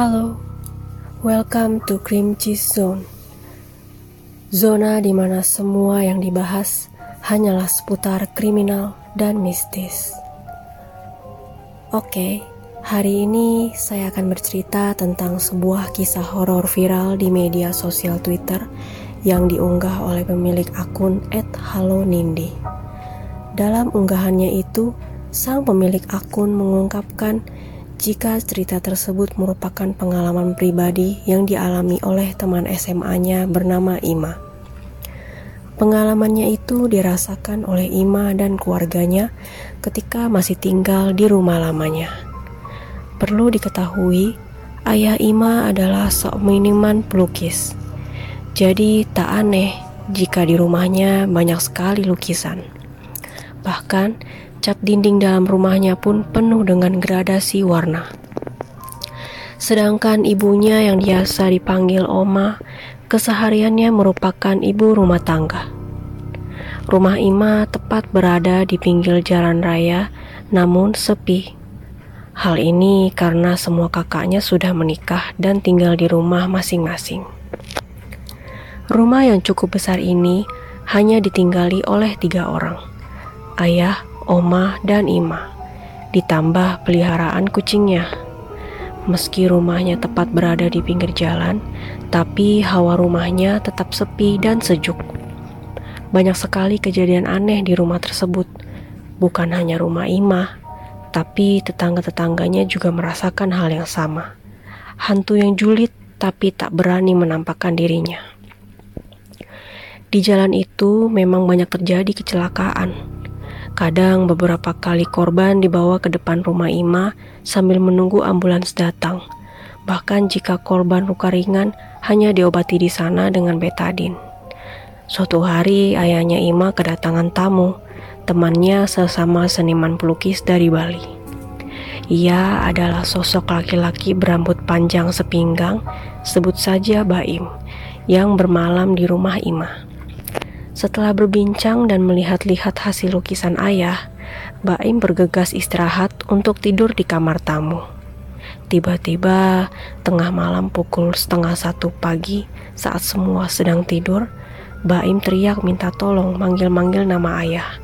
Halo, welcome to Cream Cheese Zone. Zona di mana semua yang dibahas hanyalah seputar kriminal dan mistis. Oke, hari ini saya akan bercerita tentang sebuah kisah horor viral di media sosial Twitter yang diunggah oleh pemilik akun @halonindi. Dalam unggahannya itu, sang pemilik akun mengungkapkan jika cerita tersebut merupakan pengalaman pribadi yang dialami oleh teman SMA-nya bernama Ima. Pengalamannya itu dirasakan oleh Ima dan keluarganya ketika masih tinggal di rumah lamanya. Perlu diketahui, ayah Ima adalah miniman pelukis. Jadi tak aneh jika di rumahnya banyak sekali lukisan. Bahkan cat dinding dalam rumahnya pun penuh dengan gradasi warna. Sedangkan ibunya yang biasa dipanggil Oma, kesehariannya merupakan ibu rumah tangga. Rumah Ima tepat berada di pinggir jalan raya, namun sepi. Hal ini karena semua kakaknya sudah menikah dan tinggal di rumah masing-masing. Rumah yang cukup besar ini hanya ditinggali oleh tiga orang: ayah, Oma, dan Ima, ditambah peliharaan kucingnya. Meski rumahnya tepat berada di pinggir jalan, tapi hawa rumahnya tetap sepi dan sejuk. Banyak sekali kejadian aneh di rumah tersebut, bukan hanya rumah Ima, tapi tetangga-tetangganya juga merasakan hal yang sama. Hantu yang julid tapi tak berani menampakkan dirinya. Di jalan itu memang banyak terjadi kecelakaan Kadang beberapa kali korban dibawa ke depan rumah Ima sambil menunggu ambulans datang. Bahkan jika korban luka ringan hanya diobati di sana dengan betadin. Suatu hari ayahnya Ima kedatangan tamu, temannya sesama seniman pelukis dari Bali. Ia adalah sosok laki-laki berambut panjang sepinggang, sebut saja Baim, yang bermalam di rumah Ima. Setelah berbincang dan melihat-lihat hasil lukisan ayah, Baim bergegas istirahat untuk tidur di kamar tamu. Tiba-tiba, tengah malam pukul setengah satu pagi, saat semua sedang tidur, Baim teriak minta tolong manggil-manggil nama ayah.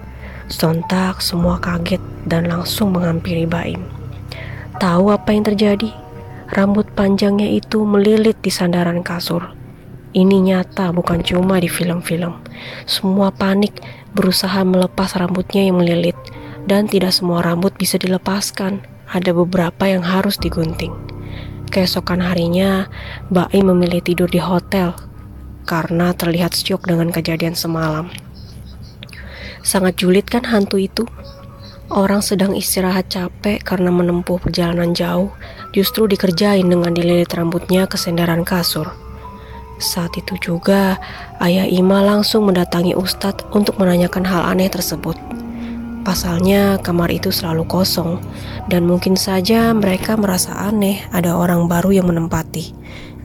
Sontak semua kaget dan langsung menghampiri Baim. Tahu apa yang terjadi? Rambut panjangnya itu melilit di sandaran kasur ini nyata bukan cuma di film-film. Semua panik berusaha melepas rambutnya yang melilit dan tidak semua rambut bisa dilepaskan. Ada beberapa yang harus digunting. Keesokan harinya, Baim memilih tidur di hotel karena terlihat syok dengan kejadian semalam. Sangat julid kan hantu itu? Orang sedang istirahat capek karena menempuh perjalanan jauh, justru dikerjain dengan dililit rambutnya ke sendaran kasur. Saat itu juga, ayah Ima langsung mendatangi Ustadz untuk menanyakan hal aneh tersebut. Pasalnya, kamar itu selalu kosong, dan mungkin saja mereka merasa aneh ada orang baru yang menempati.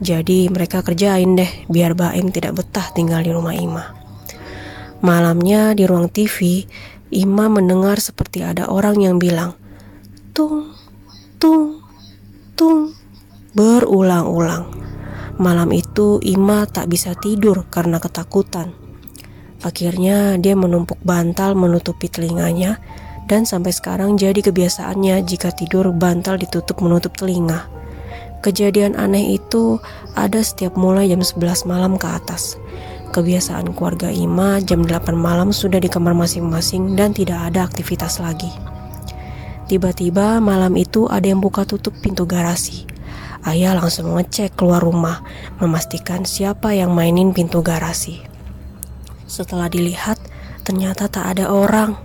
Jadi, mereka kerjain deh biar Baim tidak betah tinggal di rumah Ima. Malamnya di ruang TV, Ima mendengar seperti ada orang yang bilang, "Tung, tung, tung," berulang-ulang. Malam itu Ima tak bisa tidur karena ketakutan. Akhirnya dia menumpuk bantal menutupi telinganya dan sampai sekarang jadi kebiasaannya jika tidur bantal ditutup menutup telinga. Kejadian aneh itu ada setiap mulai jam 11 malam ke atas. Kebiasaan keluarga Ima jam 8 malam sudah di kamar masing-masing dan tidak ada aktivitas lagi. Tiba-tiba malam itu ada yang buka tutup pintu garasi. Ayah langsung ngecek keluar rumah, memastikan siapa yang mainin pintu garasi. Setelah dilihat, ternyata tak ada orang.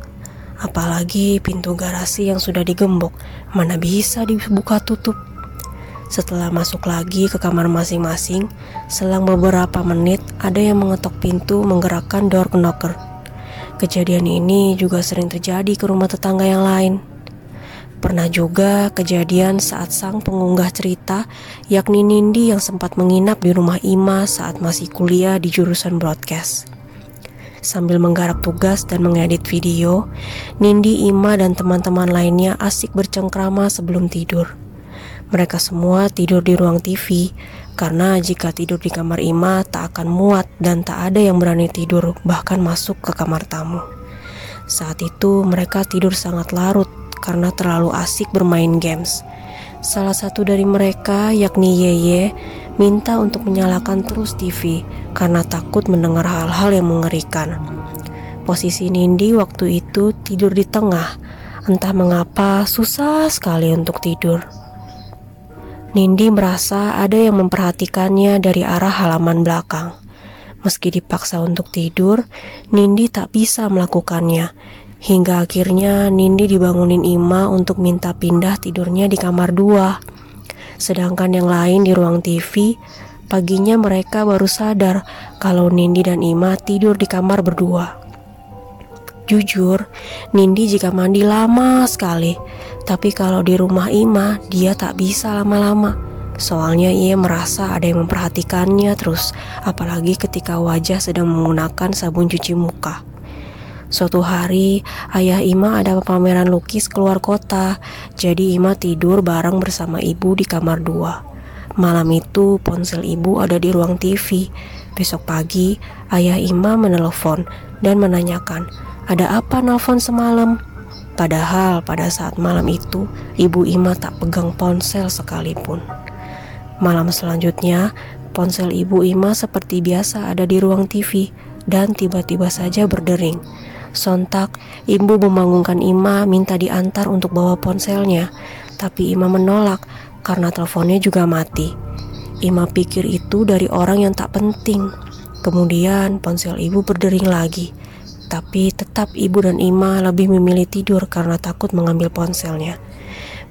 Apalagi pintu garasi yang sudah digembok, mana bisa dibuka tutup. Setelah masuk lagi ke kamar masing-masing, selang beberapa menit ada yang mengetok pintu menggerakkan door knocker. Kejadian ini juga sering terjadi ke rumah tetangga yang lain. Pernah juga kejadian saat sang pengunggah cerita, yakni Nindi yang sempat menginap di rumah Ima saat masih kuliah di jurusan broadcast. Sambil menggarap tugas dan mengedit video, Nindi, Ima, dan teman-teman lainnya asik bercengkrama sebelum tidur. Mereka semua tidur di ruang TV karena jika tidur di kamar Ima tak akan muat dan tak ada yang berani tidur bahkan masuk ke kamar tamu. Saat itu mereka tidur sangat larut karena terlalu asik bermain games. Salah satu dari mereka, yakni Yeye, minta untuk menyalakan terus TV karena takut mendengar hal-hal yang mengerikan. Posisi Nindi waktu itu tidur di tengah, entah mengapa susah sekali untuk tidur. Nindi merasa ada yang memperhatikannya dari arah halaman belakang. Meski dipaksa untuk tidur, Nindi tak bisa melakukannya Hingga akhirnya Nindi dibangunin Ima untuk minta pindah tidurnya di kamar dua. Sedangkan yang lain di ruang TV, paginya mereka baru sadar kalau Nindi dan Ima tidur di kamar berdua. Jujur, Nindi jika mandi lama sekali, tapi kalau di rumah Ima dia tak bisa lama-lama. Soalnya ia merasa ada yang memperhatikannya terus, apalagi ketika wajah sedang menggunakan sabun cuci muka. Suatu hari, ayah Ima ada pameran lukis keluar kota, jadi Ima tidur bareng bersama ibu di kamar dua. Malam itu, ponsel ibu ada di ruang TV. Besok pagi, ayah Ima menelpon dan menanyakan, ada apa nelfon semalam? Padahal pada saat malam itu, ibu Ima tak pegang ponsel sekalipun. Malam selanjutnya, ponsel ibu Ima seperti biasa ada di ruang TV dan tiba-tiba saja berdering. Sontak, ibu membangunkan Ima minta diantar untuk bawa ponselnya, tapi Ima menolak karena teleponnya juga mati. Ima pikir itu dari orang yang tak penting. Kemudian ponsel ibu berdering lagi, tapi tetap ibu dan Ima lebih memilih tidur karena takut mengambil ponselnya.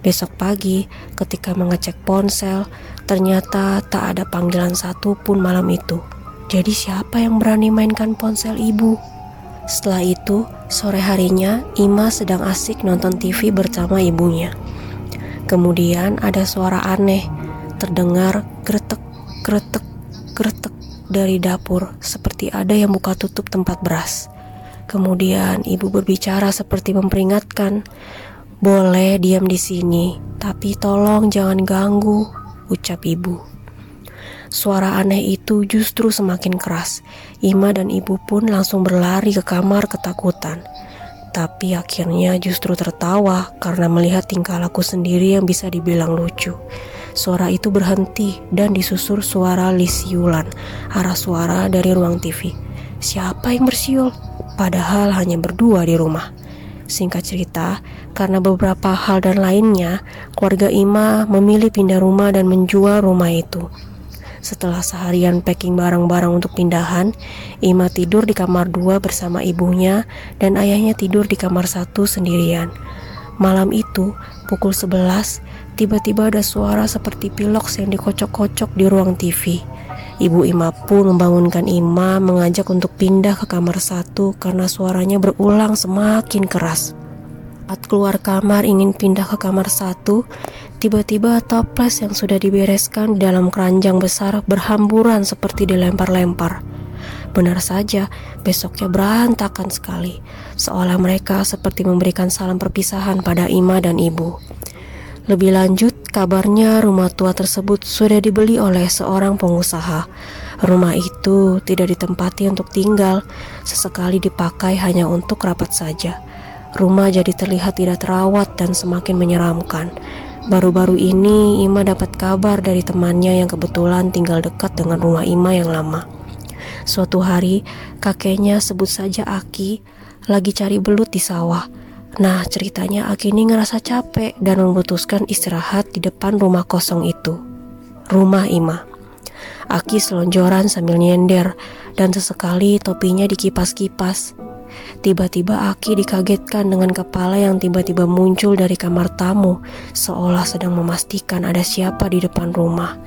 Besok pagi, ketika mengecek ponsel, ternyata tak ada panggilan satu pun malam itu. Jadi siapa yang berani mainkan ponsel ibu? Setelah itu, sore harinya Ima sedang asik nonton TV bersama ibunya. Kemudian ada suara aneh, terdengar gretek, gretek, gretek dari dapur seperti ada yang buka tutup tempat beras. Kemudian ibu berbicara seperti memperingatkan, "Boleh diam di sini, tapi tolong jangan ganggu," ucap ibu. Suara aneh itu justru semakin keras. Ima dan ibu pun langsung berlari ke kamar ketakutan. Tapi akhirnya justru tertawa karena melihat tingkah laku sendiri yang bisa dibilang lucu. Suara itu berhenti dan disusur suara lisiulan, arah suara dari ruang TV. Siapa yang bersiul? Padahal hanya berdua di rumah. Singkat cerita, karena beberapa hal dan lainnya, keluarga Ima memilih pindah rumah dan menjual rumah itu. Setelah seharian packing barang-barang untuk pindahan, Ima tidur di kamar dua bersama ibunya dan ayahnya tidur di kamar satu sendirian. Malam itu, pukul 11, tiba-tiba ada suara seperti pilok yang dikocok-kocok di ruang TV. Ibu Ima pun membangunkan Ima mengajak untuk pindah ke kamar satu karena suaranya berulang semakin keras. Saat keluar kamar ingin pindah ke kamar satu, tiba-tiba toples yang sudah dibereskan di dalam keranjang besar berhamburan seperti dilempar-lempar. Benar saja, besoknya berantakan sekali, seolah mereka seperti memberikan salam perpisahan pada Ima dan ibu. Lebih lanjut, kabarnya rumah tua tersebut sudah dibeli oleh seorang pengusaha. Rumah itu tidak ditempati untuk tinggal, sesekali dipakai hanya untuk rapat saja. Rumah jadi terlihat tidak terawat dan semakin menyeramkan. Baru-baru ini Ima dapat kabar dari temannya yang kebetulan tinggal dekat dengan rumah Ima yang lama. Suatu hari, kakeknya sebut saja Aki lagi cari belut di sawah. Nah, ceritanya Aki ini ngerasa capek dan memutuskan istirahat di depan rumah kosong itu. Rumah Ima. Aki selonjoran sambil nyender dan sesekali topinya dikipas-kipas. Tiba-tiba Aki dikagetkan dengan kepala yang tiba-tiba muncul dari kamar tamu, seolah sedang memastikan ada siapa di depan rumah.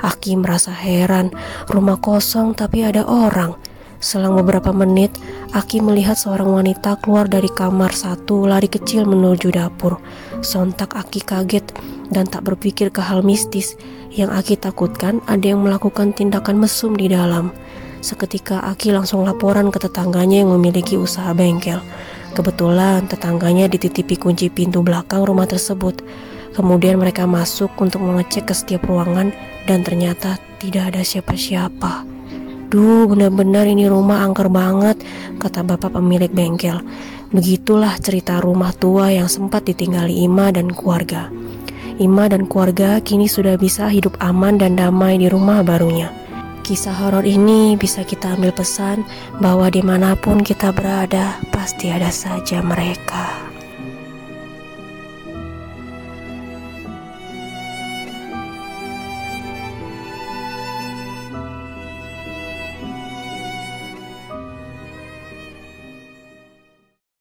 Aki merasa heran, rumah kosong tapi ada orang. Selang beberapa menit, Aki melihat seorang wanita keluar dari kamar satu lari kecil menuju dapur. Sontak Aki kaget dan tak berpikir ke hal mistis. Yang Aki takutkan ada yang melakukan tindakan mesum di dalam. Seketika Aki langsung laporan ke tetangganya yang memiliki usaha bengkel. Kebetulan tetangganya dititipi kunci pintu belakang rumah tersebut. Kemudian mereka masuk untuk mengecek ke setiap ruangan dan ternyata tidak ada siapa-siapa. Duh, benar-benar ini rumah angker banget, kata bapak pemilik bengkel. Begitulah cerita rumah tua yang sempat ditinggali Ima dan keluarga. Ima dan keluarga kini sudah bisa hidup aman dan damai di rumah barunya. Kisah horor ini bisa kita ambil pesan bahwa di mana pun kita berada, pasti ada saja mereka.